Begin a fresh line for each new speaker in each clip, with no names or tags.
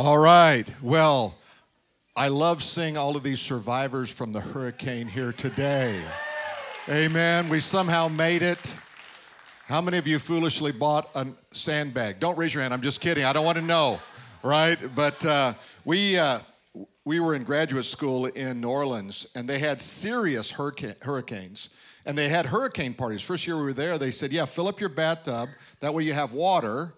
All right. Well, I love seeing all of these survivors from the hurricane here today. Amen. We somehow made it. How many of you foolishly bought a sandbag? Don't raise your hand. I'm just kidding. I don't want to know, right? But uh, we uh, we were in graduate school in New Orleans, and they had serious hurricanes, and they had hurricane parties. First year we were there, they said, "Yeah, fill up your bathtub. That way you have water."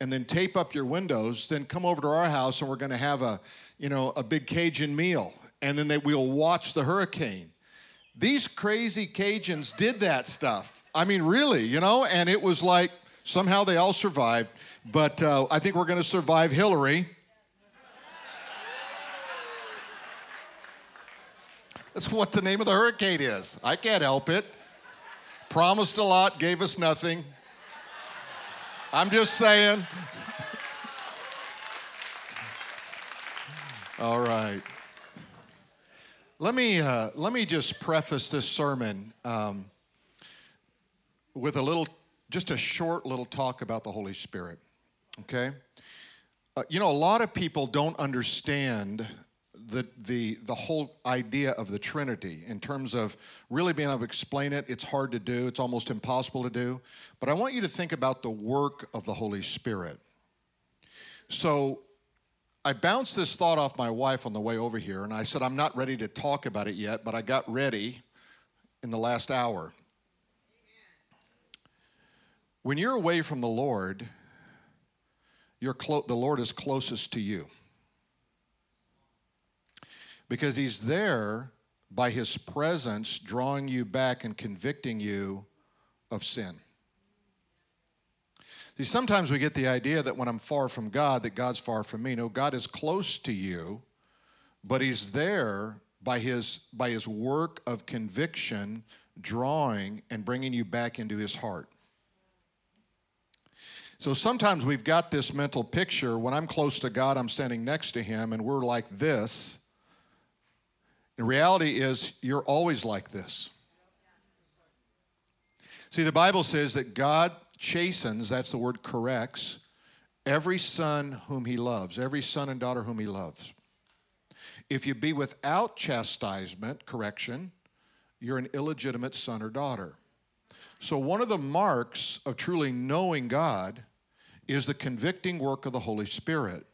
And then tape up your windows, then come over to our house and we're going to have a, you know, a big Cajun meal. And then they, we'll watch the hurricane. These crazy Cajuns did that stuff. I mean, really, you know, and it was like somehow they all survived. But uh, I think we're going to survive Hilary. That's what the name of the hurricane is. I can't help it. Promised a lot, gave us nothing. I'm just saying. All right. Let me, uh, let me just preface this sermon um, with a little, just a short little talk about the Holy Spirit, okay? Uh, you know, a lot of people don't understand the, the, the whole idea of the Trinity in terms of really being able to explain it. It's hard to do, it's almost impossible to do. But I want you to think about the work of the Holy Spirit. So I bounced this thought off my wife on the way over here, and I said, I'm not ready to talk about it yet, but I got ready in the last hour. When you're away from the Lord, clo- the Lord is closest to you because he's there by his presence drawing you back and convicting you of sin. See, sometimes we get the idea that when I'm far from God, that God's far from me. No, God is close to you, but he's there by his, by his work of conviction, drawing and bringing you back into his heart. So sometimes we've got this mental picture when I'm close to God, I'm standing next to him, and we're like this the reality is, you're always like this. See, the Bible says that God chastens, that's the word corrects, every son whom he loves, every son and daughter whom he loves. If you be without chastisement, correction, you're an illegitimate son or daughter. So, one of the marks of truly knowing God is the convicting work of the Holy Spirit.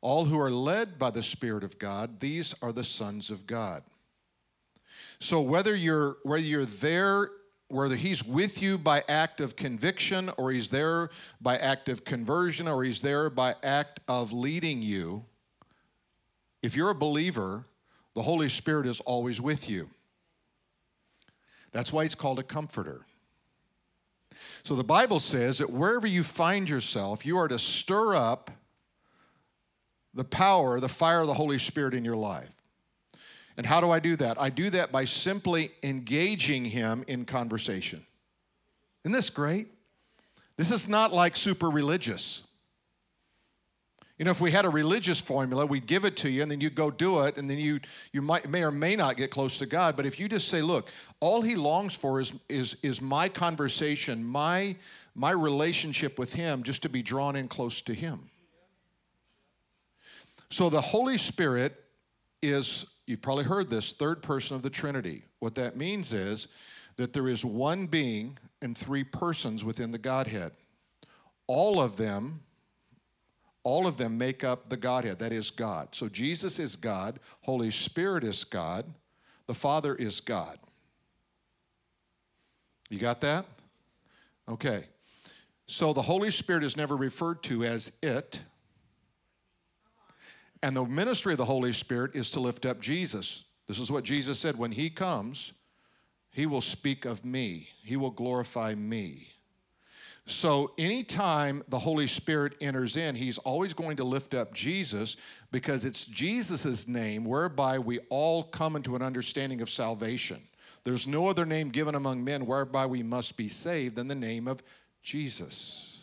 All who are led by the Spirit of God, these are the sons of God. So whether you're whether you're there whether he's with you by act of conviction or he's there by act of conversion or he's there by act of leading you if you're a believer the holy spirit is always with you that's why it's called a comforter so the bible says that wherever you find yourself you are to stir up the power, the fire of the Holy Spirit in your life. And how do I do that? I do that by simply engaging Him in conversation. Isn't this great? This is not like super religious. You know, if we had a religious formula, we'd give it to you and then you go do it, and then you, you might, may or may not get close to God. But if you just say, look, all He longs for is, is, is my conversation, my, my relationship with Him, just to be drawn in close to Him. So the Holy Spirit is, you've probably heard this, third person of the Trinity. What that means is that there is one being and three persons within the Godhead. All of them, all of them make up the Godhead, that is God. So Jesus is God, Holy Spirit is God, the Father is God. You got that? Okay. So the Holy Spirit is never referred to as it and the ministry of the Holy Spirit is to lift up Jesus. This is what Jesus said when He comes, He will speak of me, He will glorify me. So, anytime the Holy Spirit enters in, He's always going to lift up Jesus because it's Jesus' name whereby we all come into an understanding of salvation. There's no other name given among men whereby we must be saved than the name of Jesus.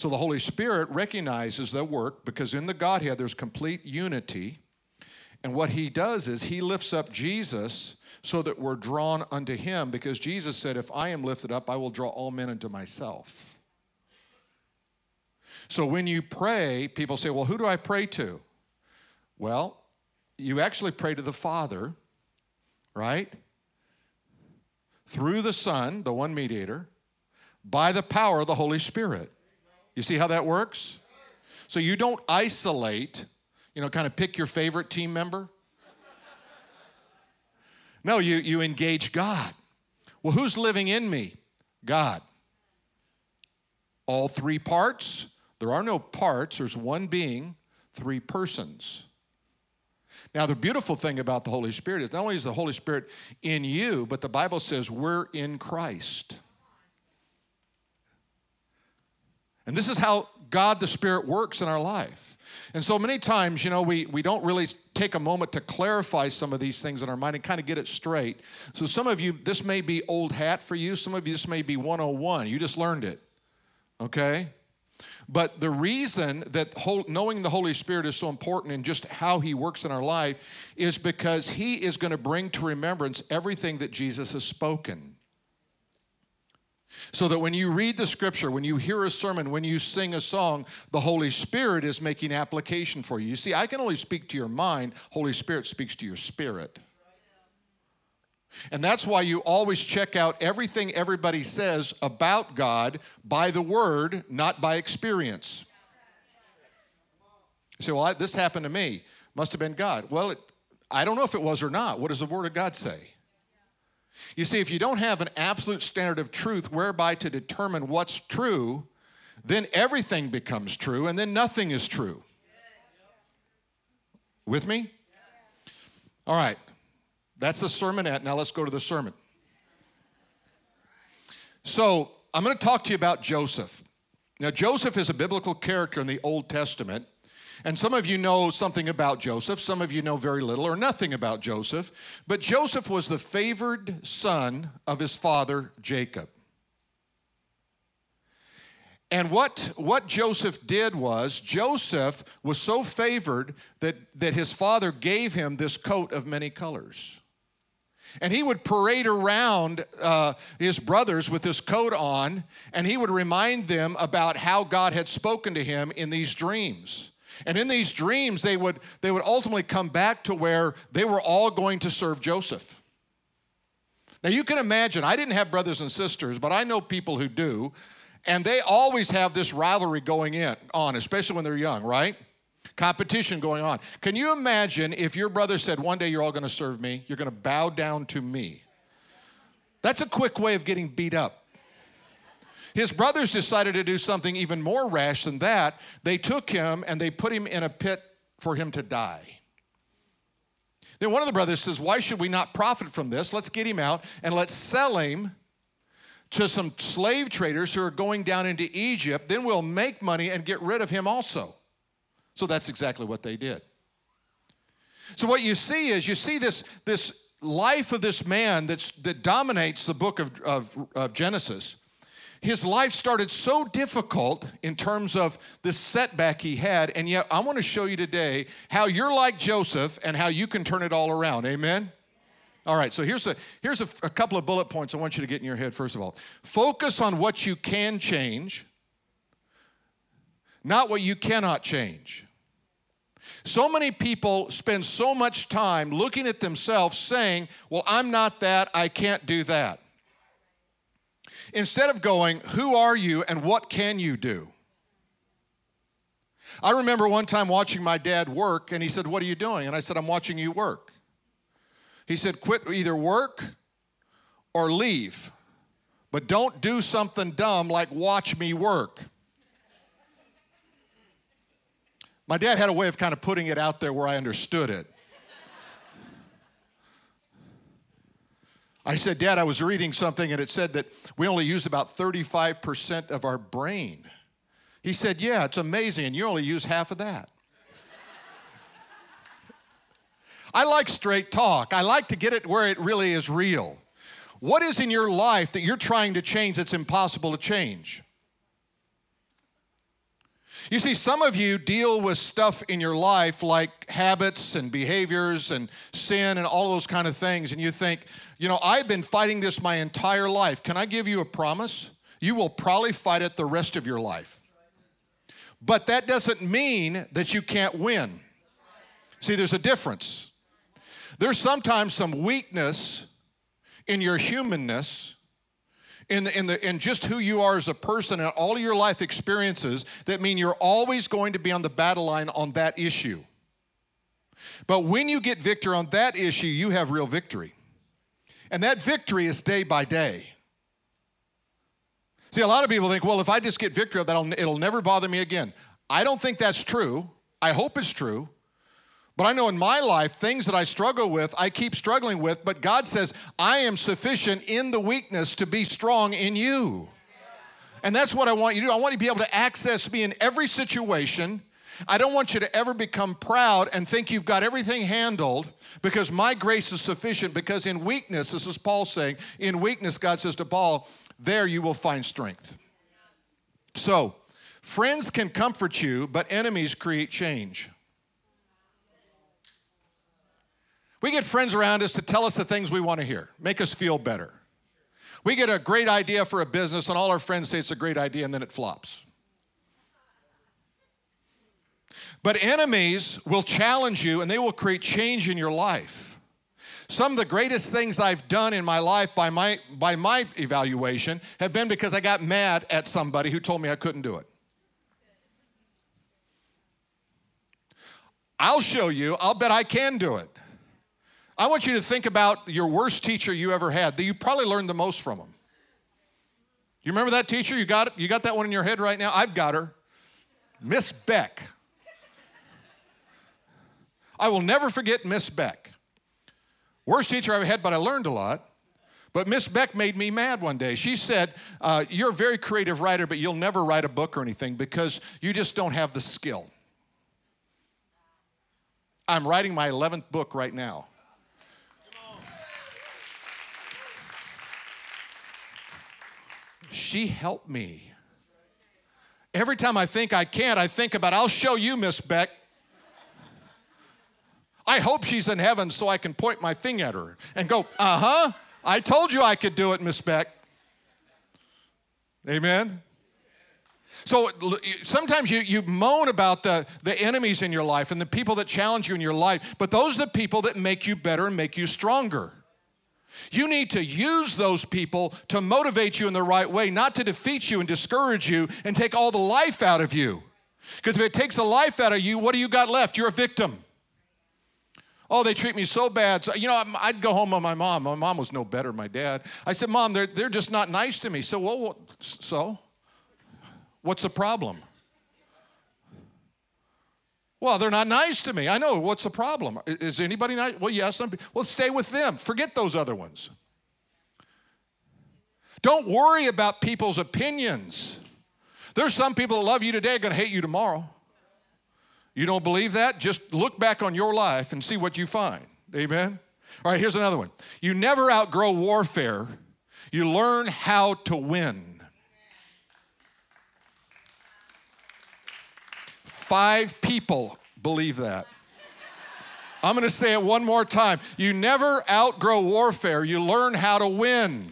So the Holy Spirit recognizes their work because in the Godhead there's complete unity. And what he does is he lifts up Jesus so that we're drawn unto him because Jesus said, If I am lifted up, I will draw all men unto myself. So when you pray, people say, Well, who do I pray to? Well, you actually pray to the Father, right? Through the Son, the one mediator, by the power of the Holy Spirit. You see how that works? So you don't isolate, you know, kind of pick your favorite team member. No, you, you engage God. Well, who's living in me? God. All three parts? There are no parts, there's one being, three persons. Now, the beautiful thing about the Holy Spirit is not only is the Holy Spirit in you, but the Bible says we're in Christ. And this is how God the Spirit works in our life. And so many times, you know, we, we don't really take a moment to clarify some of these things in our mind and kind of get it straight. So some of you, this may be old hat for you. Some of you, this may be 101. You just learned it. Okay? But the reason that whole, knowing the Holy Spirit is so important and just how He works in our life is because He is going to bring to remembrance everything that Jesus has spoken. So that when you read the scripture, when you hear a sermon, when you sing a song, the Holy Spirit is making application for you. You see, I can only speak to your mind, Holy Spirit speaks to your spirit. And that's why you always check out everything everybody says about God by the word, not by experience. You say, well, this happened to me. Must have been God. Well, it, I don't know if it was or not. What does the word of God say? You see, if you don't have an absolute standard of truth whereby to determine what's true, then everything becomes true and then nothing is true. With me? All right. That's the sermonette. Now let's go to the sermon. So I'm going to talk to you about Joseph. Now, Joseph is a biblical character in the Old Testament. And some of you know something about Joseph, some of you know very little or nothing about Joseph. But Joseph was the favored son of his father, Jacob. And what, what Joseph did was, Joseph was so favored that, that his father gave him this coat of many colors. And he would parade around uh, his brothers with this coat on, and he would remind them about how God had spoken to him in these dreams. And in these dreams, they would, they would ultimately come back to where they were all going to serve Joseph. Now, you can imagine, I didn't have brothers and sisters, but I know people who do, and they always have this rivalry going in, on, especially when they're young, right? Competition going on. Can you imagine if your brother said, One day you're all going to serve me, you're going to bow down to me? That's a quick way of getting beat up. His brothers decided to do something even more rash than that. They took him and they put him in a pit for him to die. Then one of the brothers says, Why should we not profit from this? Let's get him out and let's sell him to some slave traders who are going down into Egypt. Then we'll make money and get rid of him also. So that's exactly what they did. So what you see is you see this, this life of this man that's, that dominates the book of, of, of Genesis his life started so difficult in terms of this setback he had, and yet I want to show you today how you're like Joseph and how you can turn it all around. Amen? All right, so here's a here's a, a couple of bullet points I want you to get in your head. First of all, focus on what you can change, not what you cannot change. So many people spend so much time looking at themselves saying, Well, I'm not that, I can't do that. Instead of going, Who are you and what can you do? I remember one time watching my dad work, and he said, What are you doing? And I said, I'm watching you work. He said, Quit either work or leave, but don't do something dumb like watch me work. My dad had a way of kind of putting it out there where I understood it. I said, Dad, I was reading something and it said that we only use about 35% of our brain. He said, Yeah, it's amazing, and you only use half of that. I like straight talk. I like to get it where it really is real. What is in your life that you're trying to change that's impossible to change? You see, some of you deal with stuff in your life like habits and behaviors and sin and all those kind of things, and you think, you know, I've been fighting this my entire life. Can I give you a promise? You will probably fight it the rest of your life. But that doesn't mean that you can't win. See, there's a difference. There's sometimes some weakness in your humanness, in, the, in, the, in just who you are as a person and all of your life experiences that mean you're always going to be on the battle line on that issue. But when you get victory on that issue, you have real victory. And that victory is day by day. See, a lot of people think, well, if I just get victory, that'll, it'll never bother me again. I don't think that's true. I hope it's true. But I know in my life, things that I struggle with, I keep struggling with, but God says, I am sufficient in the weakness to be strong in you. And that's what I want you to do. I want you to be able to access me in every situation. I don't want you to ever become proud and think you've got everything handled because my grace is sufficient. Because in weakness, this is Paul saying, in weakness, God says to Paul, there you will find strength. So, friends can comfort you, but enemies create change. We get friends around us to tell us the things we want to hear, make us feel better. We get a great idea for a business, and all our friends say it's a great idea, and then it flops. But enemies will challenge you and they will create change in your life. Some of the greatest things I've done in my life by my, by my evaluation have been because I got mad at somebody who told me I couldn't do it. I'll show you, I'll bet I can do it. I want you to think about your worst teacher you ever had that you probably learned the most from them. You remember that teacher? You got? You got that one in your head right now? I've got her. Miss Beck. I will never forget Miss Beck. Worst teacher I ever had, but I learned a lot. But Miss Beck made me mad one day. She said, uh, You're a very creative writer, but you'll never write a book or anything because you just don't have the skill. I'm writing my 11th book right now. She helped me. Every time I think I can't, I think about, I'll show you, Miss Beck. I hope she's in heaven so I can point my thing at her and go, uh huh, I told you I could do it, Miss Beck. Amen. So sometimes you, you moan about the, the enemies in your life and the people that challenge you in your life, but those are the people that make you better and make you stronger. You need to use those people to motivate you in the right way, not to defeat you and discourage you and take all the life out of you. Because if it takes a life out of you, what do you got left? You're a victim. Oh, they treat me so bad. So, you know, I'd go home with my mom. My mom was no better my dad. I said, Mom, they're, they're just not nice to me. So, well, so? What's the problem? Well, they're not nice to me. I know. What's the problem? Is anybody nice? Well, yes. Some, well, stay with them. Forget those other ones. Don't worry about people's opinions. There's some people that love you today going to hate you tomorrow. You don't believe that? Just look back on your life and see what you find. Amen? All right, here's another one. You never outgrow warfare, you learn how to win. Five people believe that. I'm going to say it one more time. You never outgrow warfare, you learn how to win.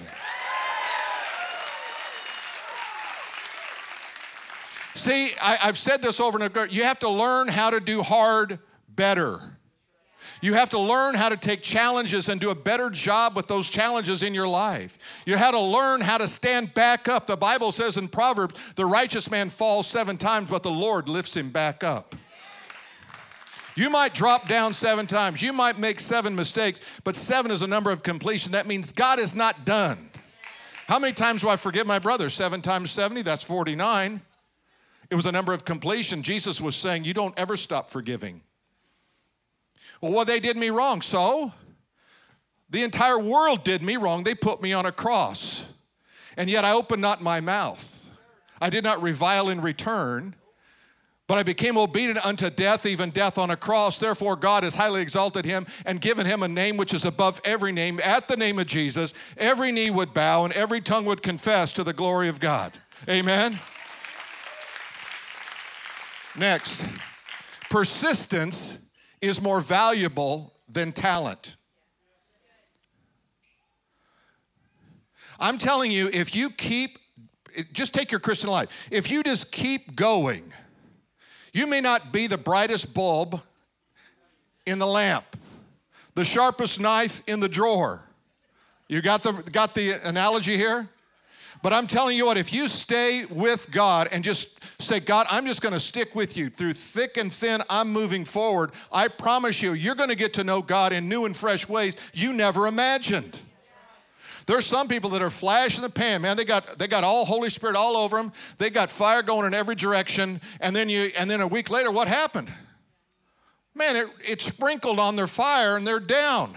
See, I, have said this over and over. You have to learn how to do hard better. You have to learn how to take challenges and do a better job with those challenges in your life. You have to learn how to stand back up. The Bible says in Proverbs, the righteous man falls seven times, but the Lord lifts him back up. You might drop down seven times. You might make seven mistakes, but seven is a number of completion. That means God is not done. How many times do I forgive my brother? Seven times 70, that's 49. It was a number of completion. Jesus was saying, You don't ever stop forgiving. Well, they did me wrong. So, the entire world did me wrong. They put me on a cross. And yet I opened not my mouth. I did not revile in return, but I became obedient unto death, even death on a cross. Therefore, God has highly exalted him and given him a name which is above every name. At the name of Jesus, every knee would bow and every tongue would confess to the glory of God. Amen. Next, persistence is more valuable than talent. I'm telling you, if you keep, just take your Christian life, if you just keep going, You may not be the brightest bulb in the lamp, the sharpest knife in the drawer. You got the, got the analogy here? But I'm telling you what, if you stay with God and just say, God, I'm just gonna stick with you through thick and thin, I'm moving forward, I promise you, you're gonna get to know God in new and fresh ways you never imagined. There's some people that are flash in the pan, man. They got they got all Holy Spirit all over them. They got fire going in every direction. And then you and then a week later, what happened? Man, it, it sprinkled on their fire and they're down.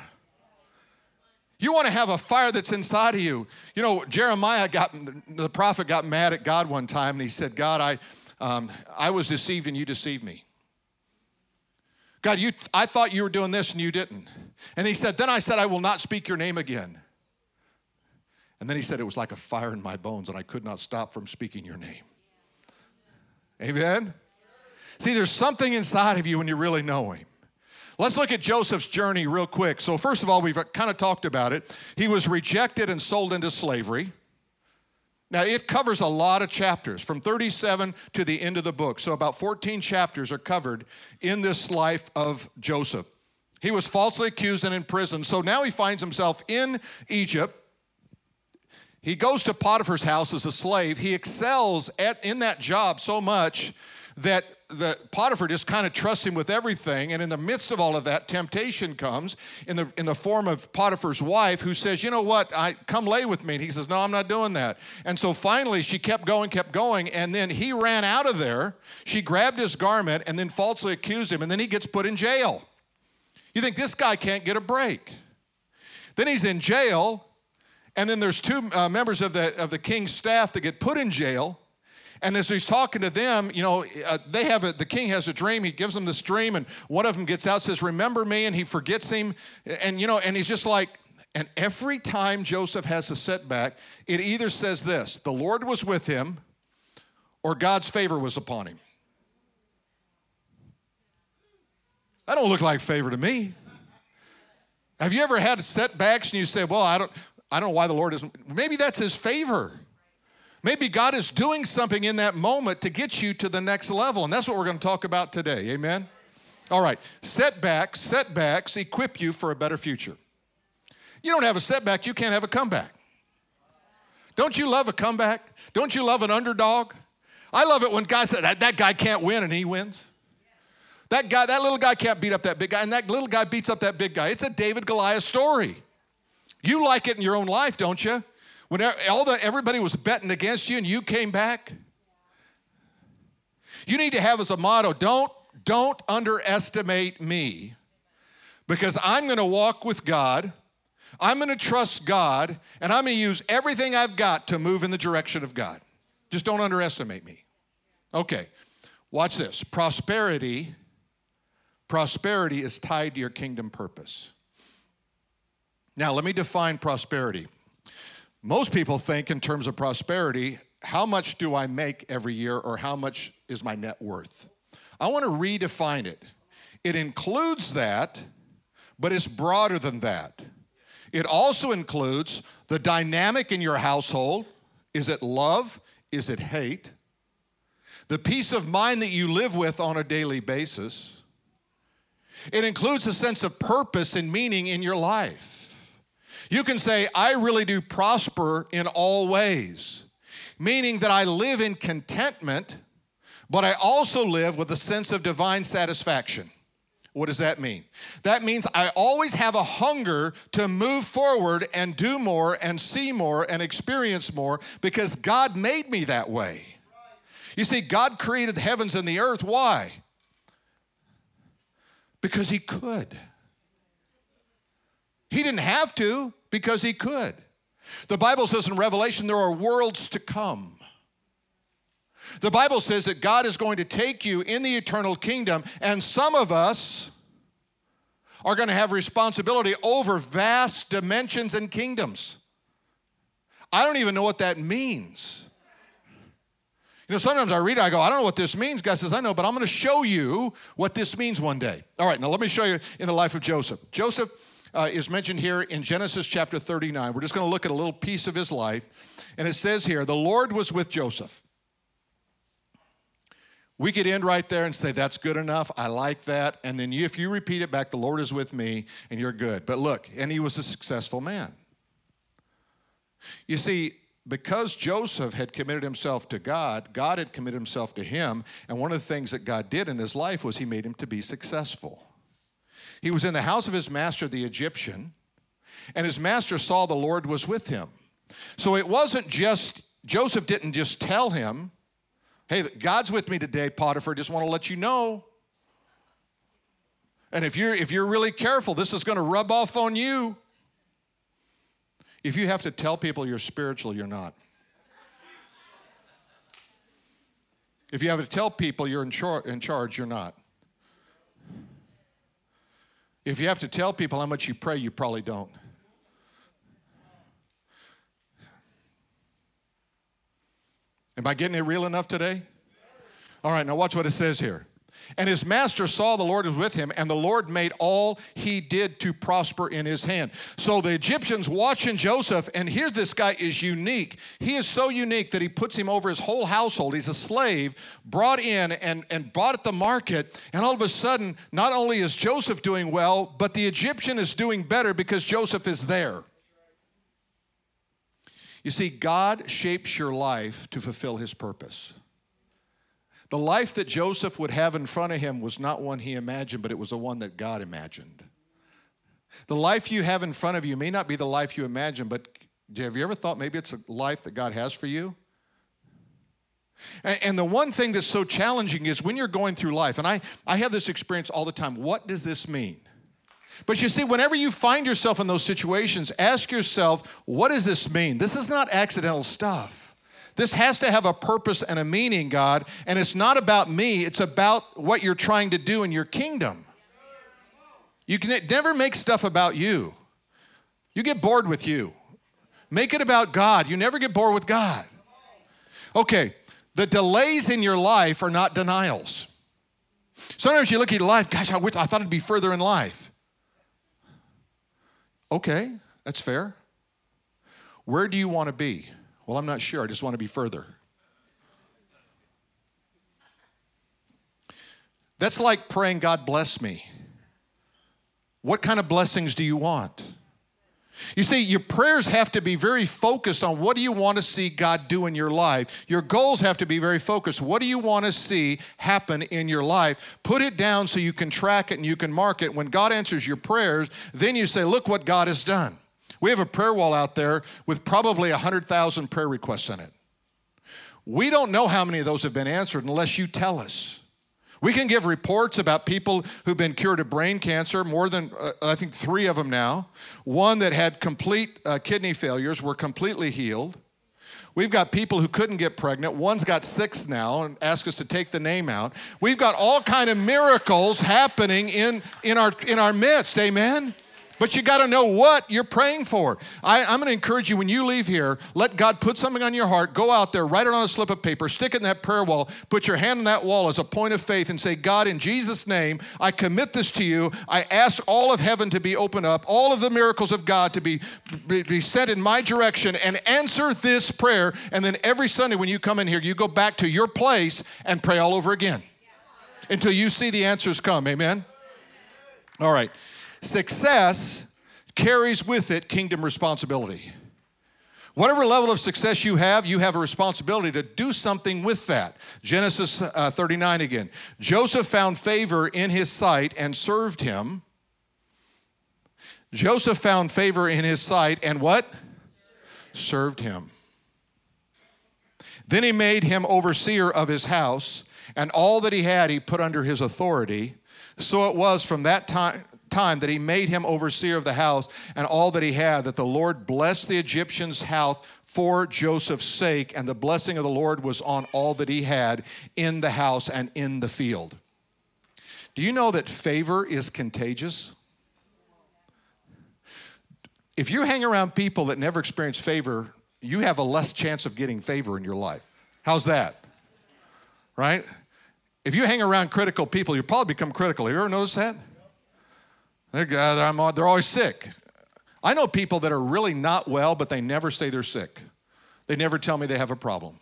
You want to have a fire that's inside of you. You know, Jeremiah got, the prophet got mad at God one time and he said, God, I, um, I was deceived and you deceived me. God, you, I thought you were doing this and you didn't. And he said, Then I said, I will not speak your name again. And then he said, It was like a fire in my bones and I could not stop from speaking your name. Amen? See, there's something inside of you when you really know him. Let's look at Joseph's journey real quick. So, first of all, we've kind of talked about it. He was rejected and sold into slavery. Now, it covers a lot of chapters from 37 to the end of the book. So, about 14 chapters are covered in this life of Joseph. He was falsely accused and in prison. So now he finds himself in Egypt. He goes to Potiphar's house as a slave. He excels at, in that job so much that the Potiphar just kind of trusts him with everything. And in the midst of all of that, temptation comes in the in the form of Potiphar's wife, who says, "You know what? I come lay with me." And he says, "No, I'm not doing that." And so finally, she kept going, kept going, and then he ran out of there. She grabbed his garment and then falsely accused him, and then he gets put in jail. You think this guy can't get a break? Then he's in jail, and then there's two uh, members of the of the king's staff that get put in jail. And as he's talking to them, you know, uh, they have a, the king has a dream. He gives them this dream, and one of them gets out, says, Remember me, and he forgets him. And, you know, and he's just like, and every time Joseph has a setback, it either says this the Lord was with him, or God's favor was upon him. That don't look like favor to me. Have you ever had setbacks and you say, Well, I don't, I don't know why the Lord isn't. Maybe that's his favor. Maybe God is doing something in that moment to get you to the next level. And that's what we're going to talk about today. Amen? All right. Setbacks, setbacks equip you for a better future. You don't have a setback, you can't have a comeback. Don't you love a comeback? Don't you love an underdog? I love it when guys say that, that guy can't win and he wins. That guy, that little guy can't beat up that big guy, and that little guy beats up that big guy. It's a David Goliath story. You like it in your own life, don't you? When all the, everybody was betting against you and you came back? You need to have as a motto don't, don't underestimate me because I'm going to walk with God. I'm going to trust God and I'm going to use everything I've got to move in the direction of God. Just don't underestimate me. Okay, watch this. Prosperity, prosperity is tied to your kingdom purpose. Now, let me define prosperity. Most people think in terms of prosperity, how much do I make every year or how much is my net worth? I want to redefine it. It includes that, but it's broader than that. It also includes the dynamic in your household. Is it love? Is it hate? The peace of mind that you live with on a daily basis. It includes a sense of purpose and meaning in your life. You can say, I really do prosper in all ways, meaning that I live in contentment, but I also live with a sense of divine satisfaction. What does that mean? That means I always have a hunger to move forward and do more and see more and experience more because God made me that way. You see, God created the heavens and the earth. Why? Because He could. He didn't have to, because he could. The Bible says in Revelation there are worlds to come. The Bible says that God is going to take you in the eternal kingdom, and some of us are going to have responsibility over vast dimensions and kingdoms. I don't even know what that means. You know, sometimes I read it, I go, I don't know what this means. God says, I know, but I'm going to show you what this means one day. All right, now let me show you in the life of Joseph. Joseph uh, is mentioned here in Genesis chapter 39. We're just going to look at a little piece of his life. And it says here, the Lord was with Joseph We could end right there and say, That's good enough. I like that. And then you, if you repeat it back, the Lord is with me and you're good. But look, and he was a successful man. You see, because Joseph had committed himself to God, God had committed himself to him. And one of the things that God did in his life was he made him to be successful. He was in the house of his master, the Egyptian, and his master saw the Lord was with him. So it wasn't just, Joseph didn't just tell him, Hey, God's with me today, Potiphar. Just want to let you know. And if you're if you're really careful, this is going to rub off on you. If you have to tell people you're spiritual, you're not. If you have to tell people you're in, char- in charge, you're not. If you have to tell people how much you pray, you probably don't. Am I getting it real enough today? All right, now watch what it says here. And his master saw the Lord was with him, and the Lord made all he did to prosper in his hand. So the Egyptians watching Joseph, and here this guy is unique. He is so unique that he puts him over his whole household. He's a slave brought in and, and bought at the market. And all of a sudden, not only is Joseph doing well, but the Egyptian is doing better because Joseph is there. You see, God shapes your life to fulfill his purpose. The life that Joseph would have in front of him was not one he imagined, but it was the one that God imagined. The life you have in front of you may not be the life you imagine, but have you ever thought maybe it's a life that God has for you? And, the one thing that's so challenging is when you're going through life, and I, I have this experience all the time what does this mean? But you see, whenever you find yourself in those situations, ask yourself, what does this mean? This is not accidental stuff. This has to have a purpose and a meaning, God, and it's not about me, it's about what you're trying to do in your kingdom. You can never make stuff about you. You get bored with you. Make it about God. You never get bored with God. Okay, the delays in your life are not denials. Sometimes you look at your life, gosh, I, wish, I thought it'd be further in life. Okay, that's fair. Where do you want to be? Well, I'm not sure. I just want to be further. That's like praying, God bless me. What kind of blessings do you want? You see, your prayers have to be very focused on what do you want to see God do in your life. Your goals have to be very focused. What do you want to see happen in your life? Put it down so you can track it and you can mark it. When God answers your prayers, then you say, Look what God has done. We have a prayer wall out there with probably 100,000 prayer requests in it. We don't know how many of those have been answered unless you tell us. We can give reports about people who've been cured of brain cancer, more than, uh, I think, three of them now. One that had complete uh, kidney failures were completely healed. We've got people who couldn't get pregnant. One's got six now and asked us to take the name out. We've got all kind of miracles happening in, in, our, in our midst. Amen? But you got to know what you're praying for. I, am going to encourage you when you leave here, let God put something on your heart. Go out there, write it on a slip of paper, stick it in that prayer wall, put your hand on that wall as a point of faith, and say, God, in Jesus' name, I commit this to you. I ask all of heaven to be opened up, all of the miracles of God to be, be, be sent in my direction, and answer this prayer. And then every Sunday when you come in here, you go back to your place and pray all over again until you see the answers come. Amen? All right. Success carries with it kingdom responsibility. Whatever level of success you have, you have a responsibility to do something with that. Genesis uh, 39 again. Joseph found favor in his sight and served him. Joseph found favor in his sight and what? Served him. Then he made him overseer of his house, and all that he had he put under his authority. So it was from that time time that he made him overseer of the house and all that he had, that the Lord blessed the Egyptian's house for Joseph's sake, and the blessing of the Lord was on all that he had in the house and in the field. Do you know that favor is contagious? If you hang around people that never experience favor, you have a less chance of getting favor in your life. How's that? Right? If you hang around critical people, you probably become critical. Have you ever noticed that? They're, uh, uh, they're always sick. I know people that are really not well, but they never say they're sick. They never tell me they have a problem.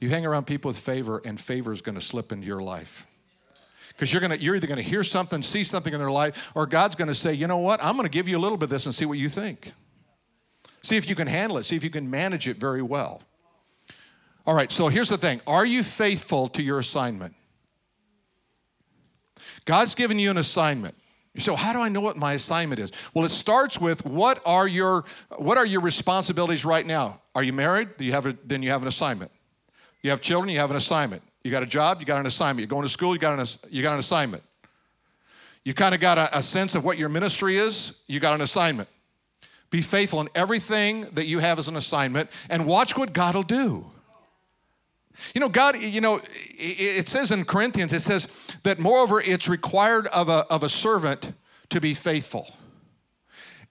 You hang around people with favor, and favor is going to slip into your life. Because you're, gonna, you're either going to hear something, see something in their life, or God's going to say, you know what? I'm going to give you a little bit of this and see what you think. See if you can handle it, see if you can manage it very well. All right, so here's the thing Are you faithful to your assignment? God's given you an assignment. So how do I know what my assignment is? Well, it starts with what are your what are your responsibilities right now? Are you married? You a, then you have an assignment. You have children, you have an assignment. You got a job, you got an assignment. You're going to school, you got an, you got an assignment. You kind of got a, a sense of what your ministry is, you got an assignment. Be faithful in everything that you have as an assignment and watch what God will do. You know, God, you know, it says in Corinthians, it says that moreover, it's required of a, of a servant to be faithful.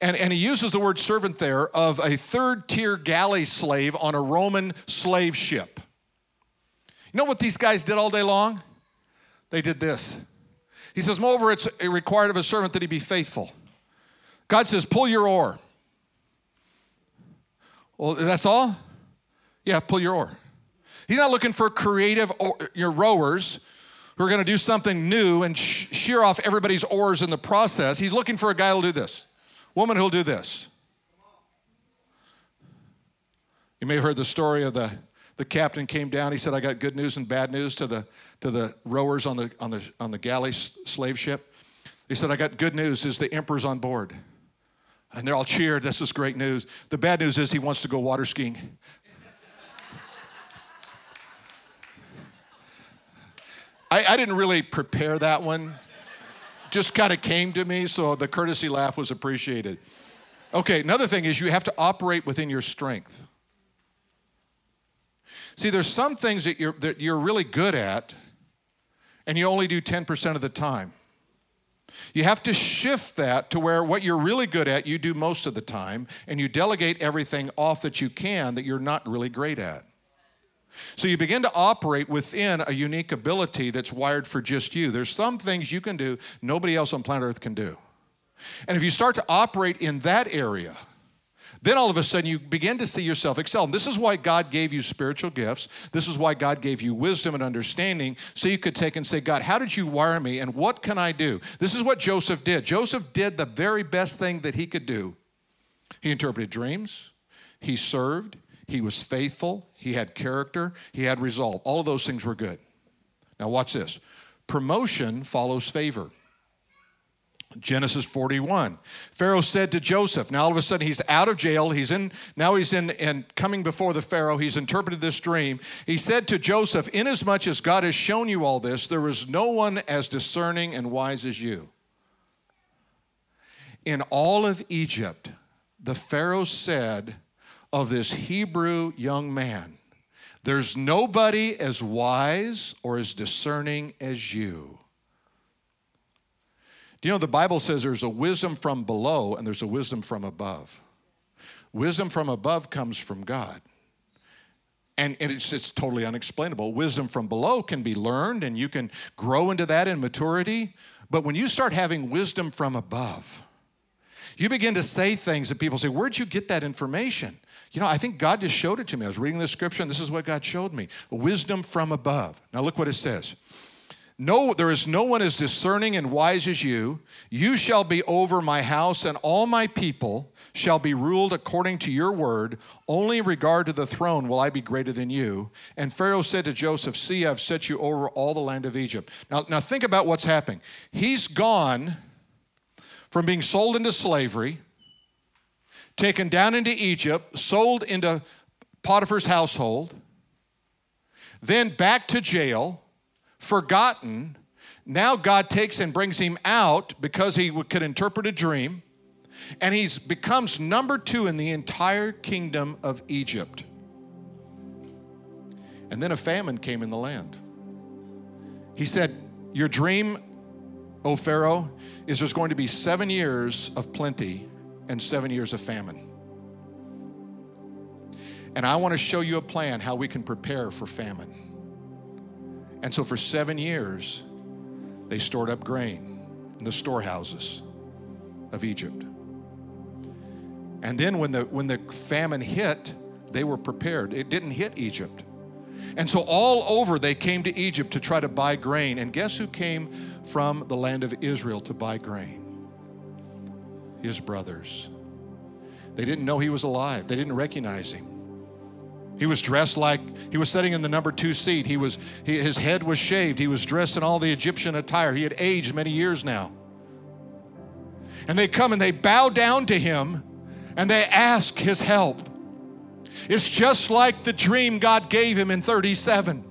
And, and he uses the word servant there of a third tier galley slave on a Roman slave ship. You know what these guys did all day long? They did this. He says, Moreover, it's required of a servant that he be faithful. God says, Pull your oar. Well, that's all? Yeah, pull your oar. He's not looking for creative your rowers who are going to do something new and shear off everybody's oars in the process. He's looking for a guy who'll do this, woman who'll do this. You may have heard the story of the, the captain came down. He said, I got good news and bad news to the, to the rowers on the, on, the, on the galley slave ship. He said, I got good news is the emperor's on board. And they're all cheered. This is great news. The bad news is he wants to go water skiing. I, I didn't really prepare that one. Just kind of came to me, so the courtesy laugh was appreciated. Okay, another thing is you have to operate within your strength. See, there's some things that you're, that you're really good at, and you only do 10% of the time. You have to shift that to where what you're really good at, you do most of the time, and you delegate everything off that you can that you're not really great at. So you begin to operate within a unique ability that's wired for just you. There's some things you can do nobody else on planet Earth can do. And if you start to operate in that area, then all of a sudden you begin to see yourself excel. And this is why God gave you spiritual gifts. This is why God gave you wisdom and understanding so you could take and say, God, how did you wire me and what can I do? This is what Joseph did. Joseph did the very best thing that he could do. He interpreted dreams, he served, he was faithful, he had character, he had resolve. All of those things were good. Now, watch this promotion follows favor. Genesis 41. Pharaoh said to Joseph, now all of a sudden he's out of jail. He's in, now he's in and coming before the Pharaoh. He's interpreted this dream. He said to Joseph, Inasmuch as God has shown you all this, there is no one as discerning and wise as you. In all of Egypt, the Pharaoh said, of this Hebrew young man. There's nobody as wise or as discerning as you. Do you know the Bible says there's a wisdom from below and there's a wisdom from above? Wisdom from above comes from God. And, and it's, it's totally unexplainable. Wisdom from below can be learned and you can grow into that in maturity. But when you start having wisdom from above, you begin to say things that people say, Where'd you get that information? You know, I think God just showed it to me. I was reading the scripture, and this is what God showed me wisdom from above. Now, look what it says. No, there is no one as discerning and wise as you. You shall be over my house, and all my people shall be ruled according to your word. Only in regard to the throne will I be greater than you. And Pharaoh said to Joseph, See, I've set you over all the land of Egypt. Now, now think about what's happening. He's gone from being sold into slavery taken down into Egypt, sold into Potiphar's household, then back to jail, forgotten. Now God takes and brings him out because he could interpret a dream, and he becomes number two in the entire kingdom of Egypt. And then a famine came in the land. He said, Your dream, O Pharaoh, is there's going to be seven years of plenty and seven years of famine. And I want to show you a plan how we can prepare for famine. And so for seven years, they stored up grain in the storehouses of Egypt. And then when the, when the famine hit, they were prepared. It didn't hit Egypt. And so all over they came to Egypt to try to buy grain. And guess who came from the land of Israel to buy grain? His brothers. They didn't know he was alive, they didn't recognize him. He was dressed like he was sitting in the number two seat. He was, he, his head was shaved. He was dressed in all the Egyptian attire. He had aged many years now. And they come and they bow down to him and they ask his help. It's just like the dream God gave him in 37.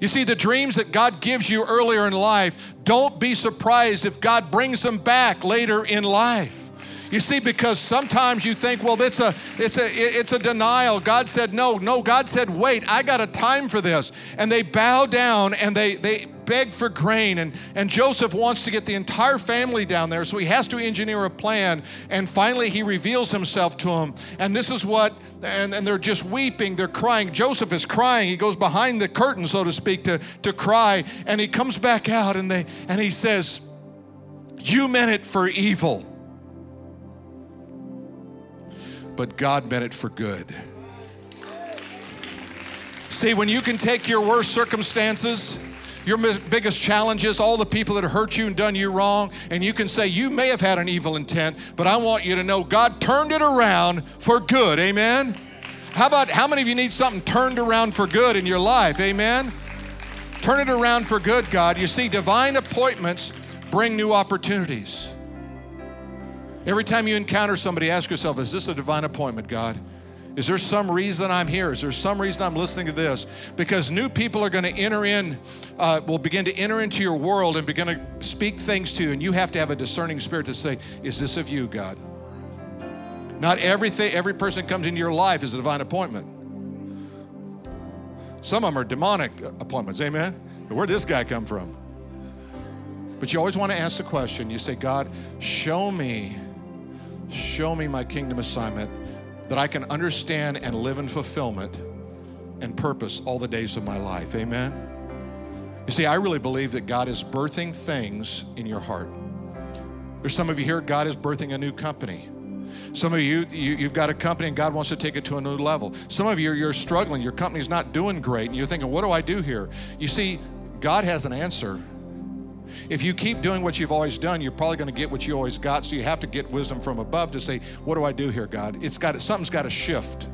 You see, the dreams that God gives you earlier in life, don't be surprised if God brings them back later in life. You see, because sometimes you think, well, it's a, it's a, it's a denial. God said, no, no. God said, wait, I got a time for this. And they bow down and they, they beg for grain. And, and Joseph wants to get the entire family down there, so he has to engineer a plan. And finally, he reveals himself to them. And this is what, and, and they're just weeping, they're crying. Joseph is crying. He goes behind the curtain, so to speak, to, to cry. And he comes back out and, they, and he says, You meant it for evil but God meant it for good. See, when you can take your worst circumstances, your biggest challenges, all the people that hurt you and done you wrong, and you can say, You may have had an evil intent, but I want you to know God turned it around for good. Amen? How about how many of you need something turned around for good in your life? Amen? Turn it around for good, God. You see, divine appointments bring new opportunities. Every time you encounter somebody, ask yourself, is this a divine appointment, God? Is there some reason I'm here? Is there some reason I'm listening to this? Because new people are going to enter in, uh, will begin to enter into your world and begin to speak things to you, and you have to have a discerning spirit to say, Is this of you, God? Not everything, every person comes into your life is a divine appointment. Some of them are demonic appointments, amen? Where'd this guy come from? But you always want to ask the question you say, God, show me Show me my kingdom assignment that I can understand and live in fulfillment and purpose all the days of my life. Amen. You see, I really believe that God is birthing things in your heart. There's some of you here, God is birthing a new company. Some of you, you have got a company and God wants to take it to a new level. Some of you, you're struggling. Your company's not doing great, and you're thinking, what do I do here? You see, God has an answer if you keep doing what you've always done, you're probably going to get what you always got. So you have to get wisdom from above to say, what do I do here, God? It's got something's got to shift.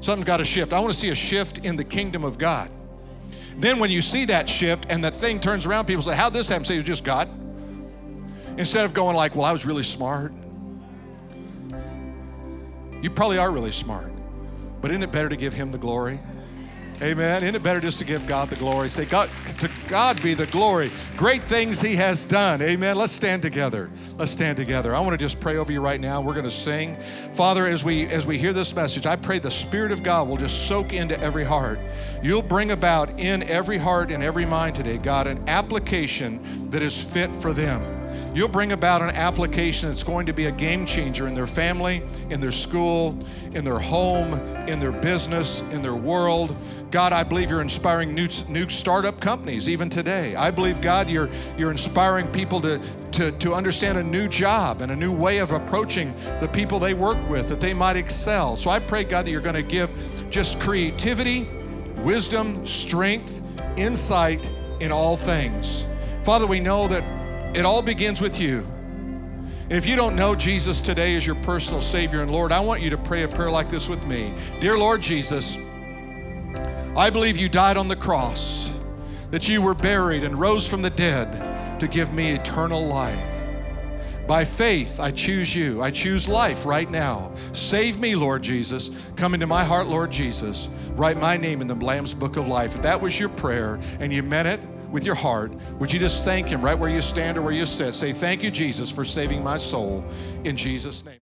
Something's got to shift. I want to see a shift in the kingdom of God. Then when you see that shift and the thing turns around, people say, How'd this happen? Say, it's just God. Instead of going like, Well, I was really smart. You probably are really smart. But isn't it better to give him the glory? Amen. Isn't it better just to give God the glory? Say, God, to God be the glory. Great things He has done. Amen. Let's stand together. Let's stand together. I want to just pray over you right now. We're going to sing. Father, as we as we hear this message, I pray the Spirit of God will just soak into every heart. You'll bring about in every heart and every mind today, God, an application that is fit for them. You'll bring about an application that's going to be a game changer in their family, in their school, in their home, in their business, in their world. God, I believe you're inspiring new, new startup companies even today. I believe, God, you're, you're inspiring people to, to, to understand a new job and a new way of approaching the people they work with that they might excel. So I pray, God, that you're going to give just creativity, wisdom, strength, insight in all things. Father, we know that it all begins with you. And if you don't know Jesus today as your personal Savior and Lord, I want you to pray a prayer like this with me. Dear Lord Jesus, I believe you died on the cross, that you were buried and rose from the dead to give me eternal life. By faith, I choose you. I choose life right now. Save me, Lord Jesus. Come into my heart, Lord Jesus. Write my name in the Lamb's book of life. If that was your prayer and you meant it, with your heart, would you just thank Him right where you stand or where you sit? Say, Thank you, Jesus, for saving my soul in Jesus' name.